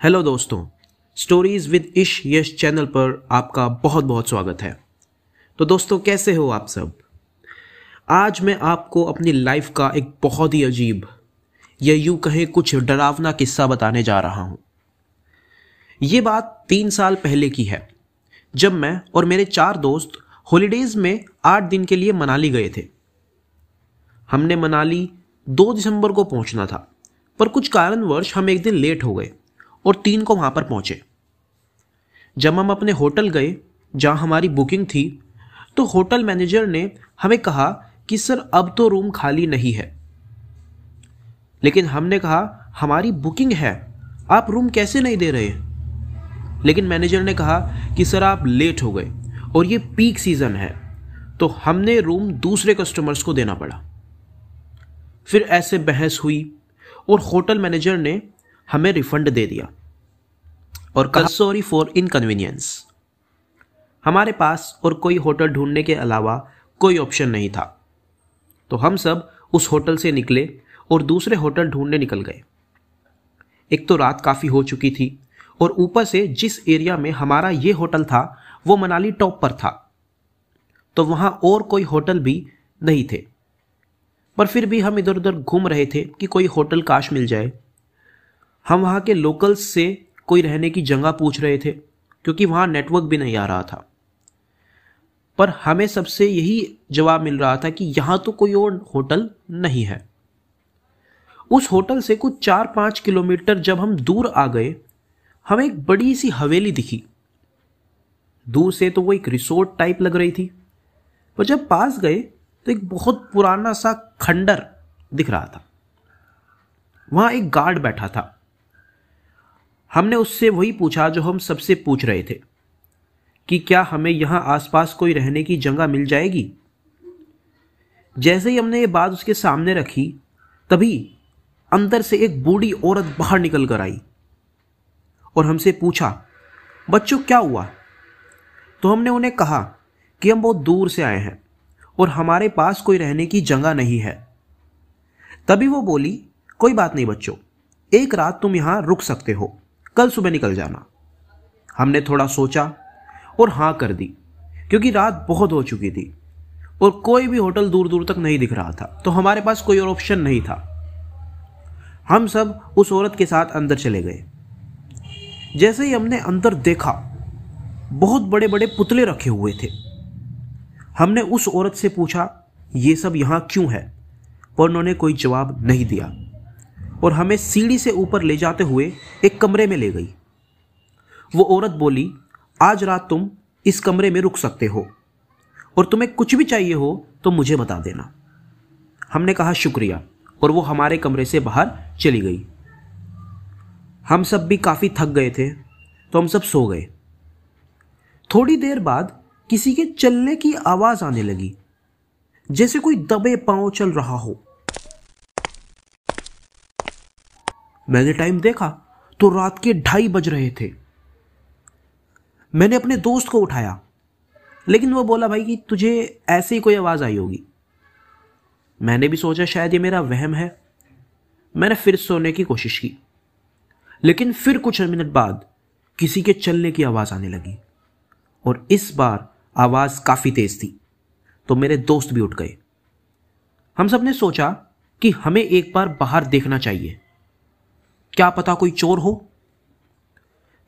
Hello दोस्तों stories with इश यश channel पर आपका बहुत बहुत स्वागत है। तो दोस्तों, कैसे हो आप सब? आज मैं आपको अपनी लाइफ का एक बहुत ही अजीब, या यूँ कहें कुछ डरावना किस्सा बताने जा रहा हूँ। ये बात तीन साल पहले की है, जब मैं और मेरे चार दोस्त हॉलीडेज में आठ दिन के लिए मनाली गए थे। हमने मनाली दो दिसंबर को पहुँचना था, पर कुछ कारणवश हम एक दिन लेट हो गए। और तीन को वहाँ पर पहुँचे। जब हम अपने होटल गए, जहाँ हमारी बुकिंग थी तो होटल मैनेजर ने हमें कहा कि, सर, अब तो रूम खाली नहीं है। लेकिन हमने कहा, हमारी बुकिंग है, आप रूम कैसे नहीं दे रहे? लेकिन मैनेजर ने कहा कि, सर, आप लेट हो गए और ये पीक सीज़न है तो हमने रूम दूसरे कस्टमर्स को देना पड़ा। फिर ऐसे बहस हुई और होटल मैनेजर ने हमें रिफंड दे दिया। और कहा सॉरी फॉर इनकन्वीनियंस हमारे पास और कोई होटल ढूँढने के अलावा कोई ऑप्शन नहीं था। तो हम सब उस होटल से निकले और दूसरे होटल ढूँढने निकल गए। एक तो रात काफ़ी हो चुकी थी और ऊपर से जिस एरिया में हमारा ये होटल था वो मनाली टॉप पर था। तो वहाँ और कोई होटल भी नहीं थे। पर फिर भी हम इधर उधर घूम रहे थे कि कोई होटल काश मिल जाए। हम वहाँ के लोकल्स से कोई रहने की जगह पूछ रहे थे, क्योंकि वहाँ नेटवर्क भी नहीं आ रहा था। पर हमें सबसे यही जवाब मिल रहा था कि यहाँ तो कोई और होटल नहीं है। उस होटल से कुछ चार पाँच किलोमीटर जब हम दूर आ गए, हमें एक बड़ी सी हवेली दिखी। दूर से तो वो एक रिसोर्ट टाइप लग रही थी। पर जब पास गए तो एक बहुत पुराना सा खंडर दिख रहा था। वहाँ एक गार्ड बैठा था। हमने उससे वही पूछा जो हम सबसे पूछ रहे थे, कि क्या हमें यहाँ आसपास कोई रहने की जगह मिल जाएगी? जैसे ही हमने ये बात उसके सामने रखी, तभी अंदर से एक बूढ़ी औरत बाहर निकल कर आई और हमसे पूछा, बच्चों, क्या हुआ? तो हमने उन्हें कहा कि हम बहुत दूर से आए हैं और हमारे पास कोई रहने की जगह नहीं है। तभी वो बोली, कोई बात नहीं बच्चों, एक रात तुम यहाँ रुक सकते हो। कल सुबह निकल जाना। हमने थोड़ा सोचा और हाँ कर दी, क्योंकि रात बहुत हो चुकी थी और कोई भी होटल दूर दूर तक नहीं दिख रहा था तो हमारे पास कोई और ऑप्शन नहीं था। हम सब उस औरत के साथ अंदर चले गए। जैसे ही हमने अंदर देखा, बहुत बड़े बड़े पुतले रखे हुए थे। हमने उस औरत से पूछा, ये सब यहाँ क्यों है? पर उन्होंने कोई जवाब नहीं दिया। और हमें सीढ़ी से ऊपर ले जाते हुए एक कमरे में ले गई। वो औरत बोली, आज रात तुम इस कमरे में रुक सकते हो और तुम्हें कुछ भी चाहिए हो तो मुझे बता देना। हमने कहा, शुक्रिया। और वो हमारे कमरे से बाहर चली गई। हम सब भी काफ़ी थक गए थे तो हम सब सो गए। थोड़ी देर बाद किसी के चलने की आवाज़ आने लगी, जैसे कोई दबे पाँव चल रहा हो। मैंने टाइम देखा तो रात के ढाई बज रहे थे। मैंने अपने दोस्त को उठाया, लेकिन वो बोला, भाई कि तुझे ऐसे ही कोई आवाज़ आई होगी? मैंने भी सोचा, शायद ये मेरा वहम है। मैंने फिर सोने की कोशिश की, लेकिन फिर कुछ मिनट बाद किसी के चलने की आवाज़ आने लगी, और इस बार आवाज़ काफ़ी तेज थी तो मेरे दोस्त भी उठ गए। हम सबने सोचा कि हमें एक बार बाहर देखना चाहिए। क्या पता कोई चोर हो?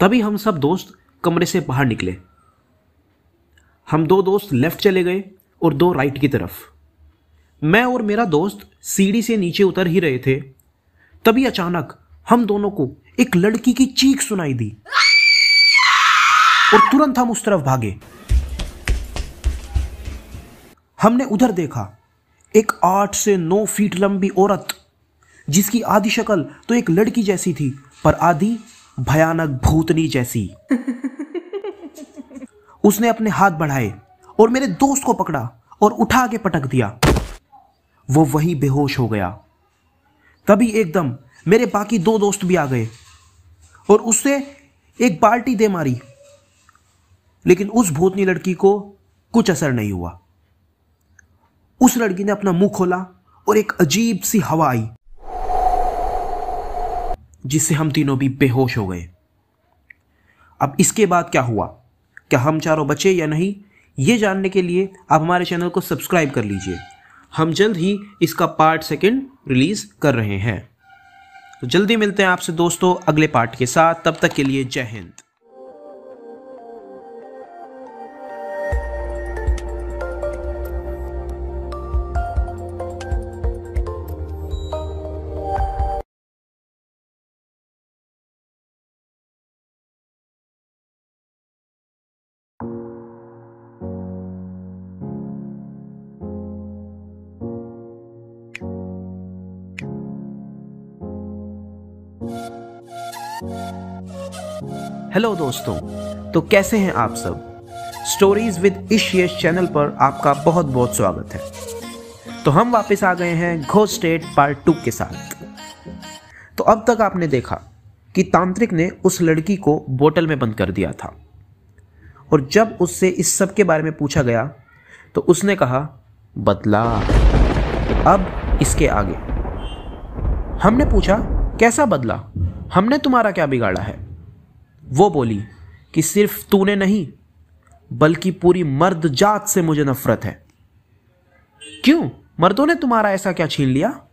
तभी हम सब दोस्त कमरे से बाहर निकले। हम दो दोस्त लेफ़्ट चले गए और दो राइट की तरफ़। मैं और मेरा दोस्त सीढ़ी से नीचे उतर ही रहे थे। तभी अचानक हम दोनों को एक लड़की की चीख सुनाई दी और तुरंत हम उस तरफ़ भागे। हमने उधर देखा, एक आठ से नौ फीट लंबी औरत जिसकी आधी शक्ल तो एक लड़की जैसी थी पर आधी भयानक भूतनी जैसी। उसने अपने हाथ बढ़ाए और मेरे दोस्त को पकड़ा और उठा के पटक दिया। वो वहीं बेहोश हो गया। तभी एकदम मेरे बाकी दो दोस्त भी आ गए और उससे एक बाल्टी दे मारी। लेकिन उस भूतनी लड़की को कुछ असर नहीं हुआ। उस लड़की ने अपना मुँह खोला और एक अजीब सी हवा आई। जिससे हम तीनों भी बेहोश हो गए। अब इसके बाद क्या हुआ? क्या हम चारों बचे या नहीं? ये जानने के लिए आप हमारे चैनल को सब्सक्राइब कर लीजिए। हम जल्द ही इसका पार्ट सेकंड रिलीज़ कर रहे हैं। तो जल्दी मिलते हैं आपसे दोस्तों अगले पार्ट के साथ। तब तक के लिए जय हिंद। हेलो दोस्तों। तो कैसे हैं आप सब? स्टोरीज विद इशियस चैनल पर आपका बहुत बहुत स्वागत है। तो हम वापस आ गए हैं घो स्टेट पार्ट टू के साथ। तो अब तक आपने देखा कि तांत्रिक ने उस लड़की को बोतल में बंद कर दिया था। और जब उससे इस सब के बारे में पूछा गया तो उसने कहा, बदला, अब इसके आगे। हमने पूछा, कैसा बदला? हमने तुम्हारा क्या बिगाड़ा है? वो बोली कि सिर्फ़ तूने नहीं, बल्कि पूरी मर्द जात से मुझे नफरत है। क्यों? मर्दों ने तुम्हारा ऐसा क्या छीन लिया?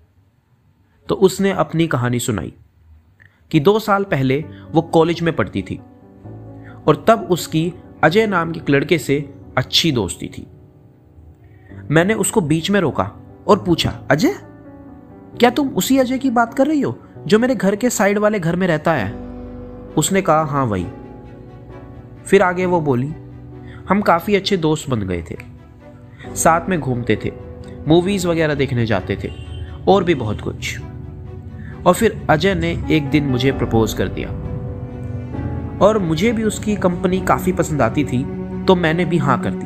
तो उसने अपनी कहानी सुनाई कि दो साल पहले वो कॉलेज में पढ़ती थी और तब उसकी अजय नाम के एक लड़के से अच्छी दोस्ती थी। मैंने उसको बीच में रोका और पूछा, अजय, क्या तुम उसी अजय की बात कर रही हो जो मेरे घर के साइड वाले घर में रहता है? उसने कहा हाँ वही. फिर आगे वो बोली, हम काफ़ी अच्छे दोस्त बन गए थे। साथ में घूमते थे मूवीज़ वगैरह देखने जाते थे, और भी बहुत कुछ। और फिर अजय ने एक दिन मुझे प्रपोज कर दिया। और मुझे भी उसकी कंपनी काफ़ी पसंद आती थी तो मैंने भी हाँ कर दी।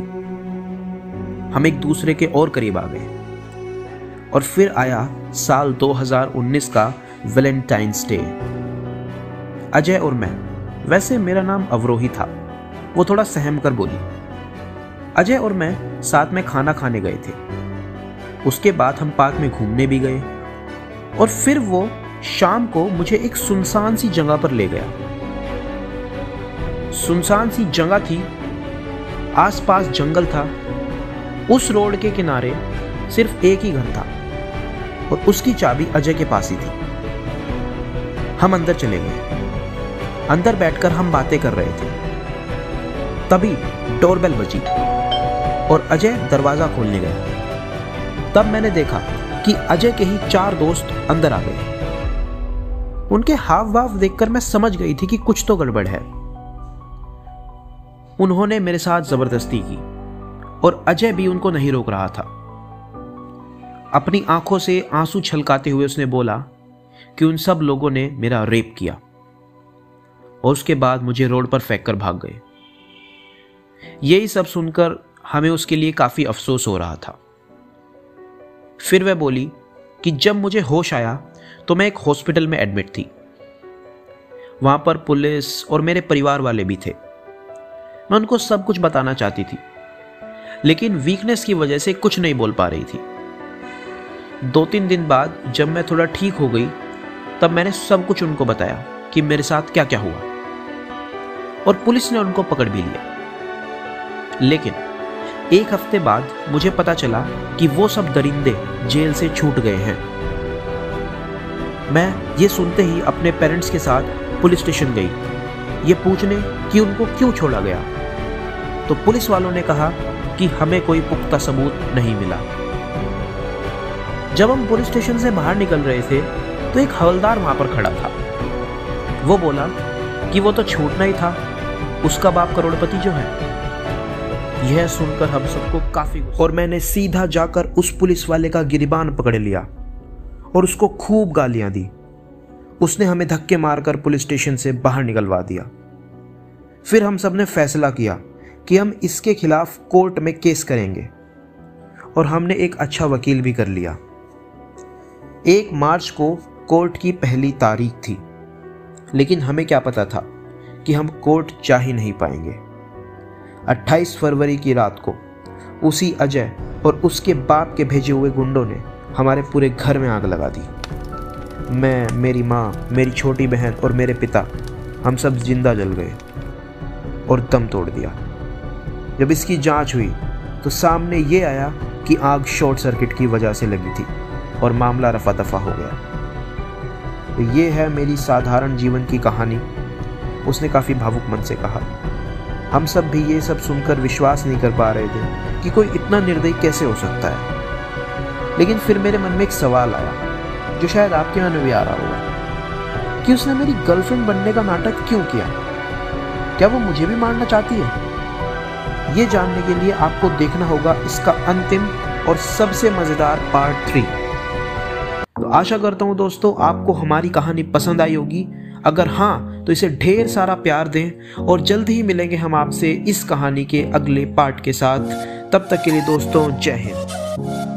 हम एक दूसरे के और करीब आ गए। और फिर आया साल 2019 का वैलेंटाइंस डे अजय और मैं। वैसे मेरा नाम अवरोही था। वो थोड़ा सहम कर बोली, अजय और मैं साथ में खाना खाने गए थे। उसके बाद हम पार्क में घूमने भी गए और फिर वो शाम को मुझे एक सुनसान सी जगह पर ले गया। सुनसान सी जगह थी, आसपास जंगल था। उस रोड के किनारे सिर्फ़ एक ही घर था और उसकी चाबी अजय के पास ही थी। हम अंदर चले गए। अंदर बैठकर हम बातें कर रहे थे। तभी डोरबेल बजी और अजय दरवाज़ा खोलने गया। तब मैंने देखा कि अजय के ही चार दोस्त अंदर आ गए। उनके हाव भाव देखकर मैं समझ गई थी कि कुछ तो गड़बड़ है। उन्होंने मेरे साथ ज़बरदस्ती की और अजय भी उनको नहीं रोक रहा था। अपनी आँखों से आँसू छलकाते हुए उसने बोला कि उन सब लोगों ने मेरा रेप किया। और उसके बाद मुझे रोड पर फेंक कर भाग गए। यही सब सुनकर हमें उसके लिए काफ़ी अफसोस हो रहा था। फिर वह बोली कि जब मुझे होश आया तो मैं एक हॉस्पिटल में एडमिट थी। वहाँ पर पुलिस और मेरे परिवार वाले भी थे। मैं उनको सब कुछ बताना चाहती थी, लेकिन वीकनेस की वजह से कुछ नहीं बोल पा रही थी। दो तीन दिन बाद जब मैं थोड़ा ठीक हो गई, तब मैंने सब कुछ उनको बताया कि मेरे साथ क्या क्या हुआ। और पुलिस ने उनको पकड़ भी लिया। लेकिन, एक हफ़्ते बाद मुझे पता चला कि वो सब दरिंदे जेल से छूट गए हैं। मैं ये सुनते ही अपने पेरेंट्स के साथ पुलिस स्टेशन गई। ये पूछने कि उनको क्यों छोड़ा गया? तो पुलिस वालों ने कहा कि हमें कोई पुख्ता सबूत नहीं मिला। जब हम पुलिस स्टेशन से बाहर निकल रहे थे तो एक हवलदार वहाँ पर खड़ा था। वो बोला कि वो तो छूटना ही था उसका बाप करोड़पति जो है, यह सुनकर हम सबको काफ़ी और मैंने सीधा जाकर उस पुलिस वाले का गिरिबान पकड़ लिया और उसको खूब गालियाँ दी। उसने हमें धक्के मारकर पुलिस स्टेशन से बाहर निकलवा दिया। फिर हम सबने फैसला किया कि हम इसके खिलाफ कोर्ट में केस करेंगे और हमने एक अच्छा वकील भी कर लिया। एक मार्च को कोर्ट की पहली तारीख थी, लेकिन हमें क्या पता था? कि हम कोर्ट जा ही नहीं पाएँगे। 28 फरवरी की रात को उसी अजय और उसके बाप के भेजे हुए गुंडों ने हमारे पूरे घर में आग लगा दी। मैं, मेरी माँ, मेरी छोटी बहन और मेरे पिता, हम सब ज़िंदा जल गए और दम तोड़ दिया। जब इसकी जाँच हुई तो सामने ये आया कि आग शॉर्ट सर्किट की वजह से लगी थी और मामला रफा दफ़ा हो गया। तो ये है मेरी साधारण जीवन की कहानी। उसने काफ़ी भावुक मन से कहा, हम सब भी ये सब सुनकर विश्वास नहीं कर पा रहे थे कि कोई इतना निर्दयी कैसे हो सकता है। लेकिन फिर मेरे मन में एक सवाल आया, जो शायद आपके मन में भी आ रहा होगा, कि उसने मेरी गर्लफ्रेंड बनने का नाटक क्यों किया? क्या वो मुझे भी मारना चाहती है? ये जानने के लिए आपको देखना होगा इसका अंतिम और सबसे मज़ेदार पार्ट थ्री तो आशा करता हूँ दोस्तों, आपको हमारी कहानी पसंद आई होगी। अगर हाँ तो इसे ढेर सारा प्यार दें और जल्द ही मिलेंगे हम आपसे इस कहानी के अगले पार्ट के साथ। तब तक के लिए दोस्तों, जय हिंद।